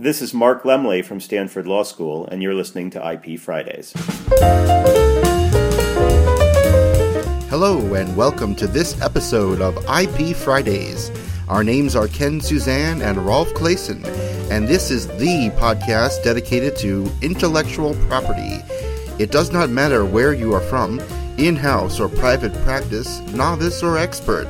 This is Mark Lemley from Stanford Law School, and you're listening to IP Fridays. Hello, and welcome to this episode of IP Fridays. Our names are Ken Suzan and Rolf Claessen, and this is the podcast dedicated to intellectual property. It does not matter where you are from, in house or private practice, novice or expert.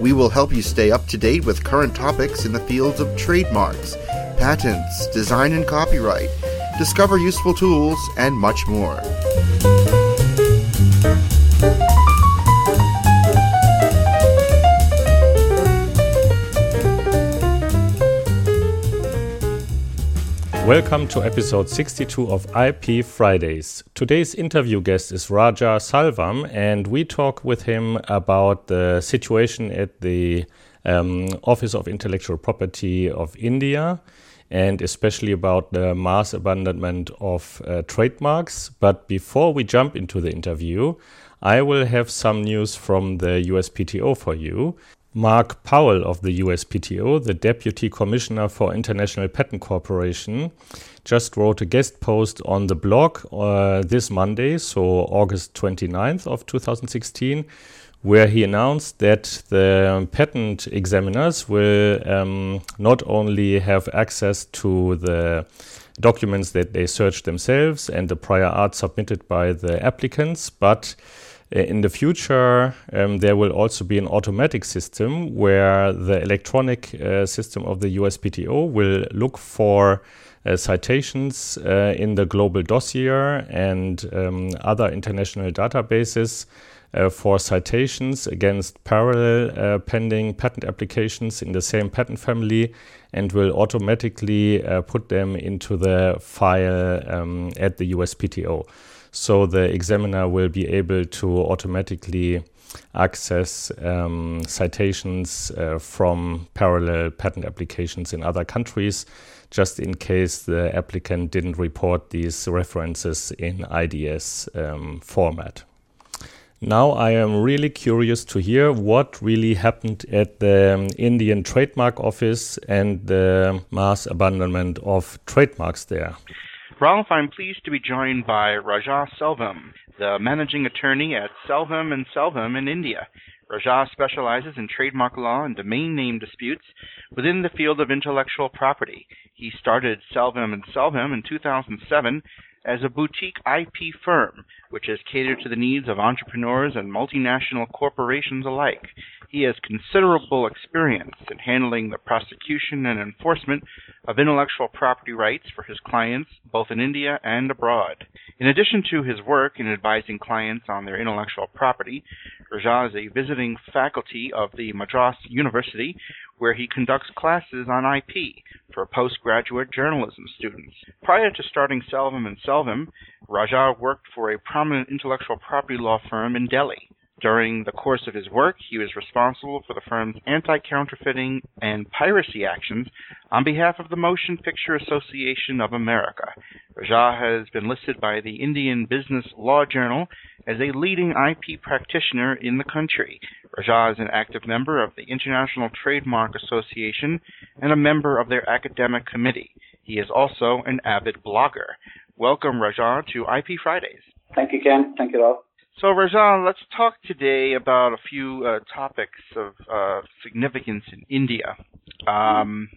We will help you stay up to date with current topics in the fields of trademarks, patents, design and copyright, discover useful tools, and much more. Welcome to episode 62 of IP Fridays. Today's interview guest is Raja Selvam, and we talk with him about the situation at the um, Office of Intellectual Property of India and especially about the mass abandonment of uh, trademarks. But before we jump into the interview, I will have some news from the USPTO for you. Mark Powell of the USPTO, the Deputy Commissioner for International Patent Cooperation, just wrote a guest post on the blog uh, this Monday, so August 29th of 2016, where he announced that the patent examiners will um, not only have access to the documents that they search themselves and the prior art submitted by the applicants, but uh, in the future, um, there will also be an automatic system where the electronic uh, system of the USPTO will look for uh, citations uh, in the global dossier and um, other international databases for citations against parallel uh, pending patent applications in the same patent family and will automatically put them into the file um, at the USPTO. So the examiner will be able to automatically access um, citations uh, from parallel patent applications in other countries, just in case the applicant didn't report these references in IDS um, format. Now, I am really curious to hear what really happened at the um, Indian Trademark Office and the mass abandonment of trademarks there. Rolf, I'm pleased to be joined by Raja Selvam, the managing attorney at Selvam and Selvam in India. Raja specializes in trademark law and domain name disputes within the field of intellectual property. He started Selvam and Selvam in 2007 as a boutique IP firm, which has catered to the needs of entrepreneurs and multinational corporations alike. He has considerable experience in handling the prosecution and enforcement of intellectual property rights for his clients, both in India and abroad. In addition to his work in advising clients on their intellectual property, Raja is a visiting faculty of the Madras University, where he conducts classes on IP for postgraduate journalism students. Prior to starting Selvam and Selvam, Raja worked for a prominent intellectual property law firm in Delhi. During the course of his work, he was responsible for the firm's anti counterfeiting and piracy actions on behalf of the Motion Picture Association of America. Raja has been listed by the Indian Business Law Journal as a leading IP practitioner in the country. Raja is an active member of the International Trademark Association and a member of their academic committee. He is also an avid blogger. Welcome, Raja, to IP Fridays. Thank you, Ken. Thank you, Rob. So, Rajan, let's talk today about a few uh, topics of uh, significance in India. Um,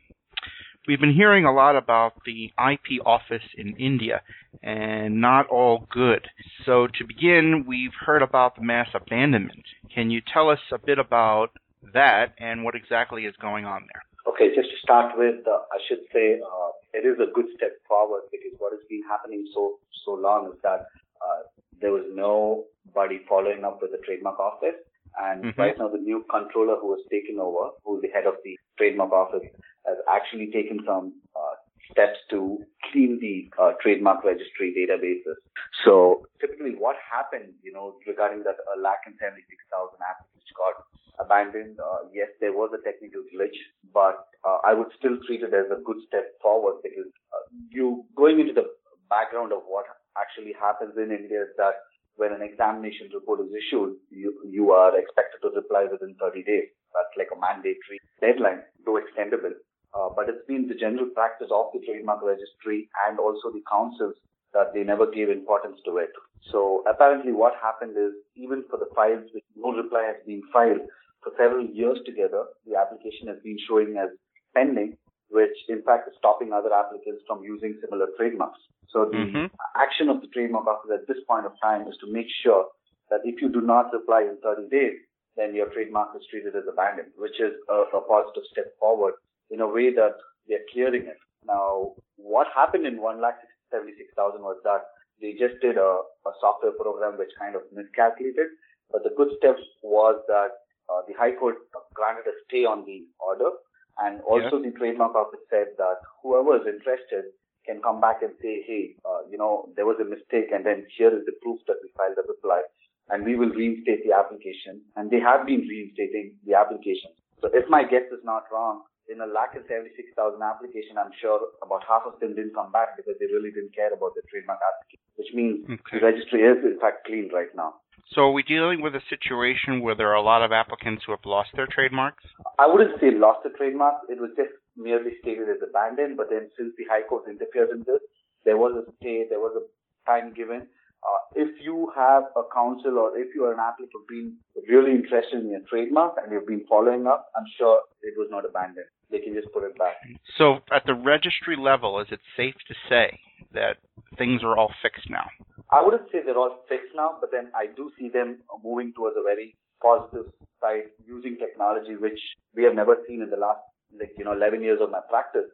we've been hearing a lot about the IP office in India, and not all good. So, to begin, we've heard about the mass abandonment. Can you tell us a bit about that and what exactly is going on there? Okay, just to start with, uh, I should say uh, it is a good step forward because what has been happening so so long is that uh, there was nobody following up with the trademark office. And mm-hmm. right now, the new controller who has taken over, who's the head of the trademark office, has actually taken some uh, steps to clean the uh, trademark registry databases. So typically, what happened, you know, regarding that uh, lakh and seventy-six thousand which got abandoned. Uh, yes, there was a technical glitch, but uh, I would still treat it as a good step forward because uh, you going into the background of what actually happens in India is that when an examination report is issued, you, you are expected to reply within 30 days. That's like a mandatory deadline, though extendable. uh, but it's been the general practice of the trademark registry and also the counsels that they never gave importance to it. So apparently what happened is even for the files which no reply has been filed for several years together, the application has been showing as pending, which in fact is stopping other applicants from using similar trademarks. So the mm-hmm. action of the trademark office at this point of time is to make sure that if you do not reply in 30 days, then your trademark is treated as abandoned, which is a, a positive step forward in a way that they're clearing it. Now, what happened in 1,76,000 was that they just did a, a software program which kind of miscalculated. But the good step was that uh, the High Court granted a stay on the order. And also yeah. the trademark office said that whoever is interested can come back and say, hey, uh, you know, there was a mistake and then here is the proof that we filed a reply and we will reinstate the application. And they have been reinstating the application. So if my guess is not wrong, in a lakh and 76,000 application, I'm sure about half of them didn't come back because they really didn't care about the trademark application, which means okay. the registry is in fact clean right now. So are we dealing with a situation where there are a lot of applicants who have lost their trademarks? I wouldn't say lost the trademark. It was just merely stated as abandoned. But then since the High Court interfered in this, there was a stay, there was a time given. Uh, if you have a counsel or if you are an applicant being really interested in your trademark and you've been following up, I'm sure it was not abandoned. They can just put it back. So at the registry level, is it safe to say that things are all fixed now? I wouldn't say they're all fixed now, but then I do see them moving towards a very positive side using technology, which we have never seen in the last, like, you know, 11 years of my practice.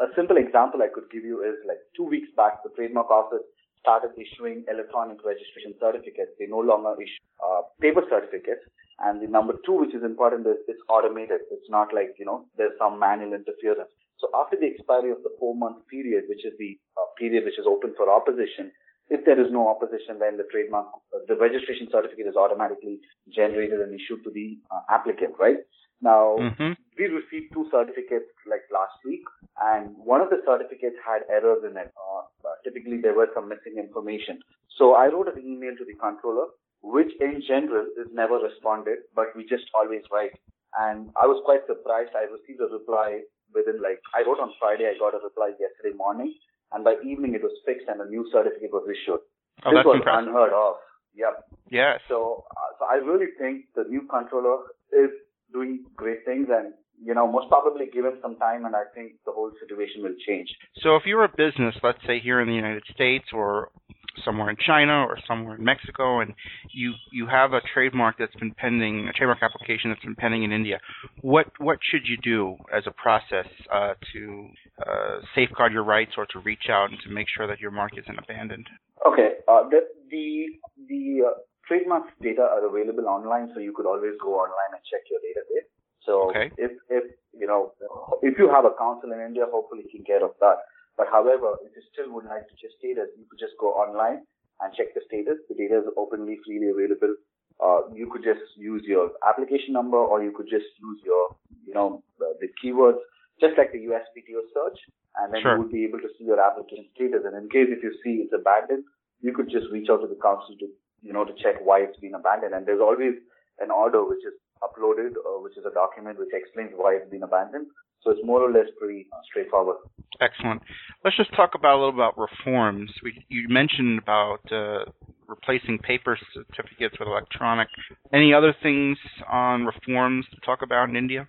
A simple example I could give you is like two weeks back, the trademark office started issuing electronic registration certificates. They no longer issue uh, paper certificates. And the number two, which is important, is it's automated. It's not like, you know, there's some manual interference. So after the expiry of the four month period, which is the uh, period which is open for opposition, if there is no opposition, then the trademark, uh, the registration certificate is automatically generated and issued to the uh, applicant, right? Now, mm-hmm. we received two certificates like last week, and one of the certificates had errors in it. Uh, typically, there were some missing information. So I wrote an email to the controller, which in general is never responded, but we just always write. And I was quite surprised. I received a reply within like, I wrote on Friday, I got a reply yesterday morning and by evening it was fixed and a new certificate was issued. Oh, this was impressive. unheard of. Yep. Yes. So, uh, so I really think the new controller is doing great things and you know, most probably give him some time, and I think the whole situation will change. So, if you're a business, let's say here in the United States or somewhere in China or somewhere in Mexico, and you you have a trademark that's been pending, a trademark application that's been pending in India, what what should you do as a process uh, to uh, safeguard your rights or to reach out and to make sure that your mark isn't abandoned? Okay, uh, the the the uh, trademarks data are available online, so you could always go online and check your database. So okay. if if you know if you have a counsel in India, hopefully you can care of that. But however, if you still would like to just status, you could just go online and check the status. The data is openly, freely available. Uh, you could just use your application number or you could just use your, you know, the, the keywords, just like the USPTO search. And then sure. you would be able to see your application status. And in case if you see it's abandoned, you could just reach out to the counsel to, you know, to check why it's been abandoned. And there's always an order which is uploaded, uh, which is a document which explains why it's been abandoned. So it's more or less pretty straightforward. Excellent. Let's just talk about a little about reforms. We, you mentioned about uh, replacing paper certificates with electronic. Any other things on reforms to talk about in India?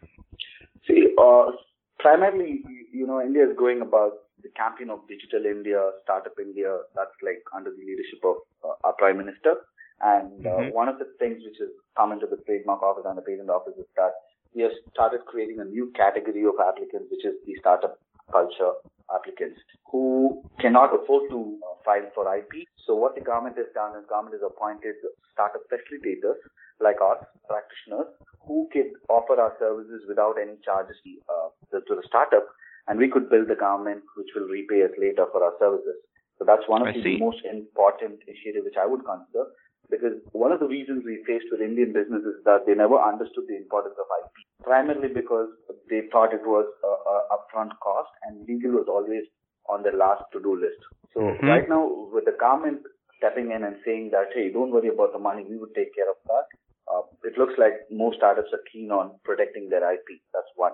See, uh, primarily, you know, India is going about the campaign of Digital India, Startup India. That's like under the leadership of uh, our Prime Minister. And uh, mm-hmm. one of the things which has come into the trademark office and the patent office is that we have started creating a new category of applicants, which is the startup culture applicants who cannot afford to uh, file for IP. So what the government has done is government has appointed startup facilitators like us, practitioners, who can offer our services without any charges uh, to the startup, and we could build the government which will repay us later for our services. So that's one of I the see. most important initiatives which I would consider because one of the reasons we faced with Indian businesses is that they never understood the importance of IP, primarily because they thought it was a, a upfront cost and legal was always on the last to-do list. So Mhm. right now, with the government stepping in and saying that, hey, don't worry about the money, we would take care of that. Uh, it looks like most startups are keen on protecting their IP. That's one.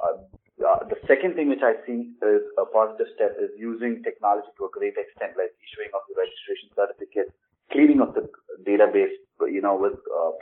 Uh, Uh, the second thing which I see is a positive step is using technology to a great extent, like issuing of the registration certificate, cleaning of the database, you know, with uh,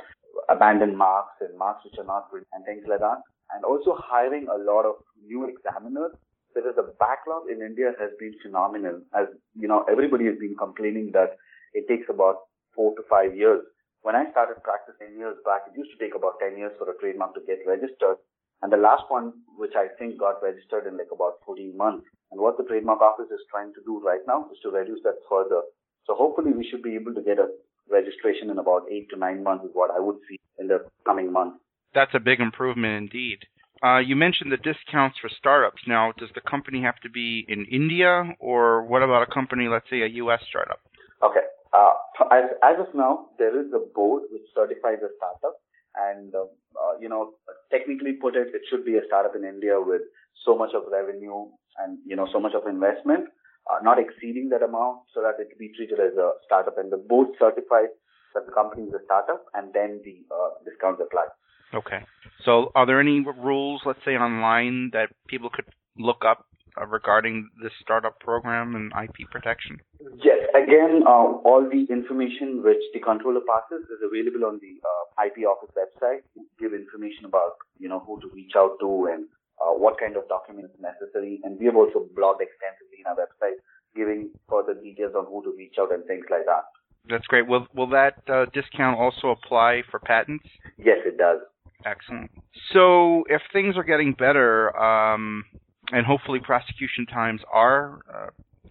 abandoned marks and marks which are not good and things like that. And also hiring a lot of new examiners because the backlog in India has been phenomenal. As you know, everybody has been complaining that it takes about four to five years. When I started practicing years back, it used to take about 10 years for a trademark to get registered. And the last one, which I think got registered in like about 14 months. And what the trademark office is trying to do right now is to reduce that further. So hopefully we should be able to get a registration in about eight to nine months is what I would see in the coming months. That's a big improvement indeed. Uh, you mentioned the discounts for startups. Now, does the company have to be in India, or what about a company, let's say, a U.S. startup? Okay. Uh, as, as of now, there is a board which certifies a startup, and uh, uh, you know, technically put it, it should be a startup in India with so much of revenue and you know so much of investment, uh, not exceeding that amount, so that it be treated as a startup. And the board certifies that the company is a startup, and then the uh, discounts apply. Okay. So, are there any rules, let's say, online that people could look up uh, regarding this startup program and IP protection? Yes. Again, uh, all the information which the controller passes is available on the uh, IP office website. give information about you know who to reach out to and uh, what kind of documents necessary. And we have also blogged extensively in our website, giving further details on who to reach out and things like that. That's great. Will will that uh, discount also apply for patents? Yes, it does. Excellent. So, if things are getting better, um, and hopefully prosecution times are uh,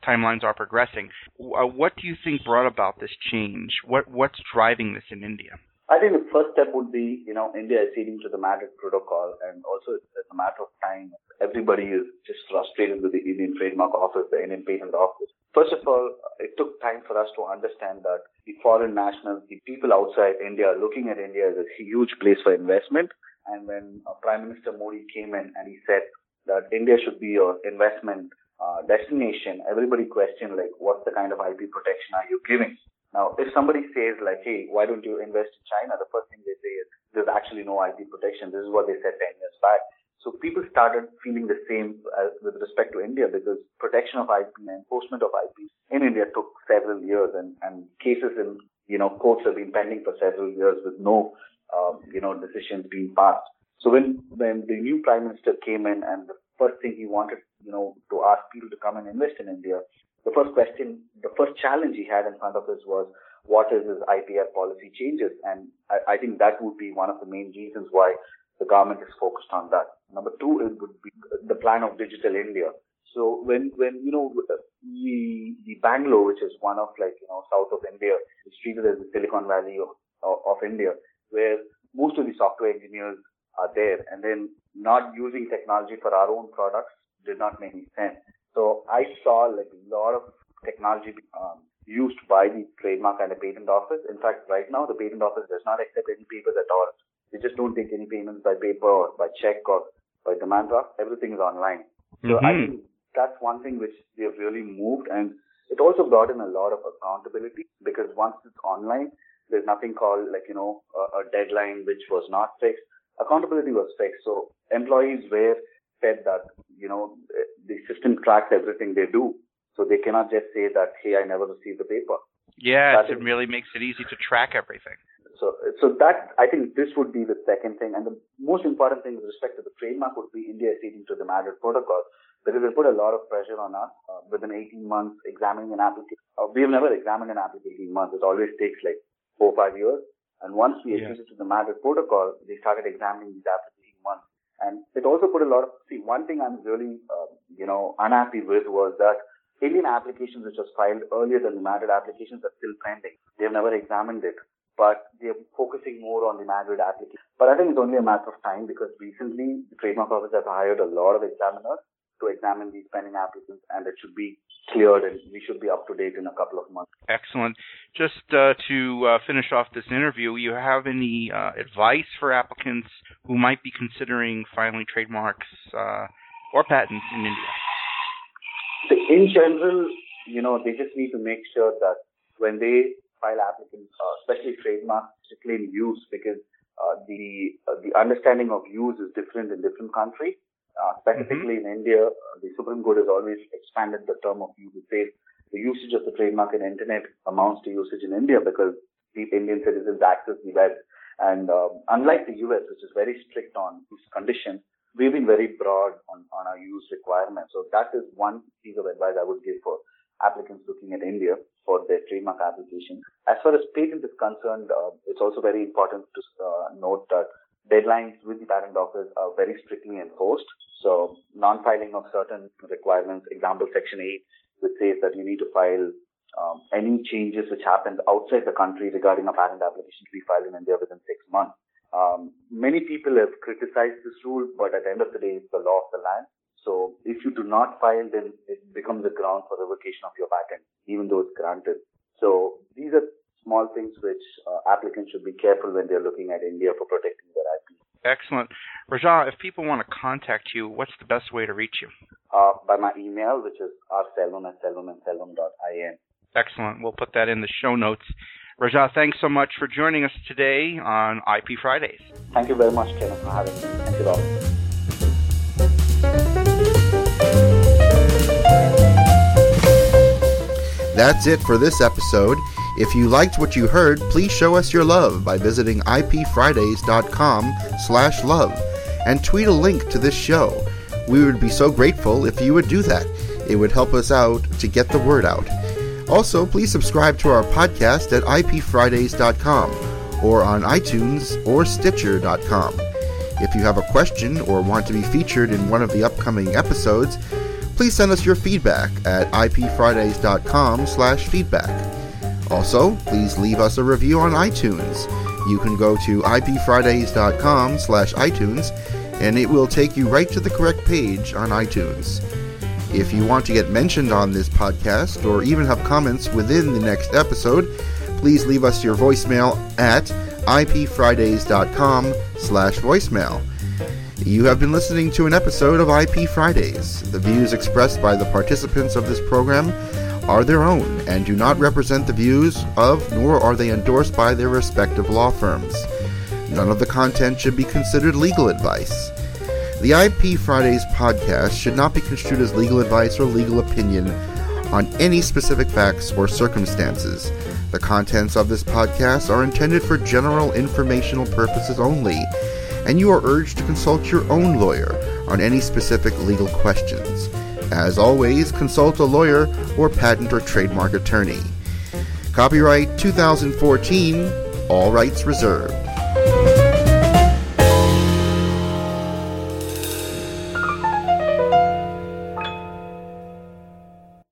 timelines are progressing, uh, what do you think brought about this change? What what's driving this in India? I think the first step would be, you know, India acceding to the Madrid Protocol, and also it's, a matter of time. Everybody is just frustrated with the Indian Trademark Office, the Indian Patent Office. First of all, it took time for us to understand that the foreign nationals, the people outside India, are looking at India as a huge place for investment. And when uh, Prime Minister Modi came in and he said that India should be your investment uh, destination, everybody questioned like, what's the kind of IP protection are you giving? Now, if somebody says like, hey, why don't you invest in China? The first thing they say is there's actually no IP protection. This is what they said 10 years back. So people started feeling the same as with respect to India because protection of IP and enforcement of IP in India took several years and, and cases in, you know, courts have been pending for several years with no, um, you know, decisions being passed. So when, when the new prime minister came in and the first thing he wanted, you know, to ask people to come and invest in India, the first question, the first challenge he had in front of us was, what is his IPR policy changes? And I, I think that would be one of the main reasons why the government is focused on that. Number two, it would be the plan of digital India. So when, when, you know, the, the Bangalore, which is one of like, you know, south of India, is treated as the Silicon Valley of, of, of India, where most of the software engineers are there and then not using technology for our own products did not make any sense. So I saw like a lot of technology um, used by the trademark and the patent office. In fact, right now the patent office does not accept any papers at all. They just don't take any payments by paper or by check or by demand draft. Everything is online. So mm-hmm. I think that's one thing which we have really moved and it also brought in a lot of accountability because once it's online, there's nothing called like, you know, a, a deadline which was not fixed. Accountability was fixed. So employees were said that, you know, the system tracks everything they do. So they cannot just say that, hey, I never received the paper. Yeah, it really makes it easy to track everything. So, so that, I think this would be the second thing. And the most important thing with respect to the trademark would be India acceding to the Madrid Protocol because it put a lot of pressure on us uh, within 18 months examining an application. Uh, we have never examined an application in months. It always takes like four or five years. And once we acceded to the Madrid Protocol, they started examining these applications. And it also put a lot of, see, one thing I'm really, uh, you know, unhappy with was that Indian applications which was filed earlier than the Madrid applications are still pending. They have never examined it, but they're focusing more on the Madrid application. But I think it's only a matter of time because recently the trademark office has hired a lot of examiners to examine these pending applications and it should be cleared and we should be up to date in a couple of months. Excellent. Just uh, to uh, finish off this interview, you have any uh, advice for applicants who might be considering filing trademarks uh, or patents in India? In general, you know, they just need to make sure that when they file applications, uh, especially trademarks, to claim use because uh, the the understanding of use is different in different countries. Uh, specifically mm-hmm. in India, uh, the Supreme Court has always expanded the term of use. It the usage of the trademark in internet amounts to usage in India because the Indian citizens access the web. And um, unlike the US, which is very strict on use conditions, we've been very broad on, on our use requirements. So that is one piece of advice I would give for applicants looking at India for their trademark application. As far as patent is concerned, uh, it's also very important to uh, note that deadlines with the patent office are very strictly enforced. So non-filing of certain requirements, example section 8, which says that you need to file um, any changes which happen outside the country regarding a patent application to be filed in India within six months. Um, many people have criticized this rule, but at the end of the day, it's the law of the land. So if you do not file, then it becomes a ground for revocation of your patent, even though it's granted. So these are small things which uh, applicants should be careful when they're looking at India for protecting their IP. Excellent. Raja, if people want to contact you, what's the best way to reach you? Uh, by my email, which is rselvam at selvam.selvam.in. Excellent. We'll put that in the show notes. Raja, thanks so much for joining us today on IP Fridays. Thank you very much, Ken, for having me. Thank you, all. That's it for this episode. If you liked what you heard, please show us your love by visiting ipfridays.com slash love and tweet a link to this show. We would be so grateful if you would do that. It would help us out to get the word out. Also, please subscribe to our podcast at ipfridays.com or on iTunes or Stitcher.com. If you have a question or want to be featured in one of the upcoming episodes, please send us your feedback at ipfridays.com slash feedback. Also, please leave us a review on iTunes. You can go to ipfridays.com slash iTunes and it will take you right to the correct page on iTunes. If you want to get mentioned on this podcast or even have comments within the next episode, please leave us your voicemail at ipfridays.com slash voicemail. You have been listening to an episode of IP Fridays. The views expressed by the participants of this program are their own and do not represent the views of, nor are they endorsed by their respective law firms. None of the content should be considered legal advice. The IP Fridays podcast should not be construed as legal advice or legal opinion on any specific facts or circumstances. The contents of this podcast are intended for general informational purposes only and you are urged to consult your own lawyer on any specific legal questions. As always, consult a lawyer or patent or trademark attorney. Copyright 2014, all rights reserved.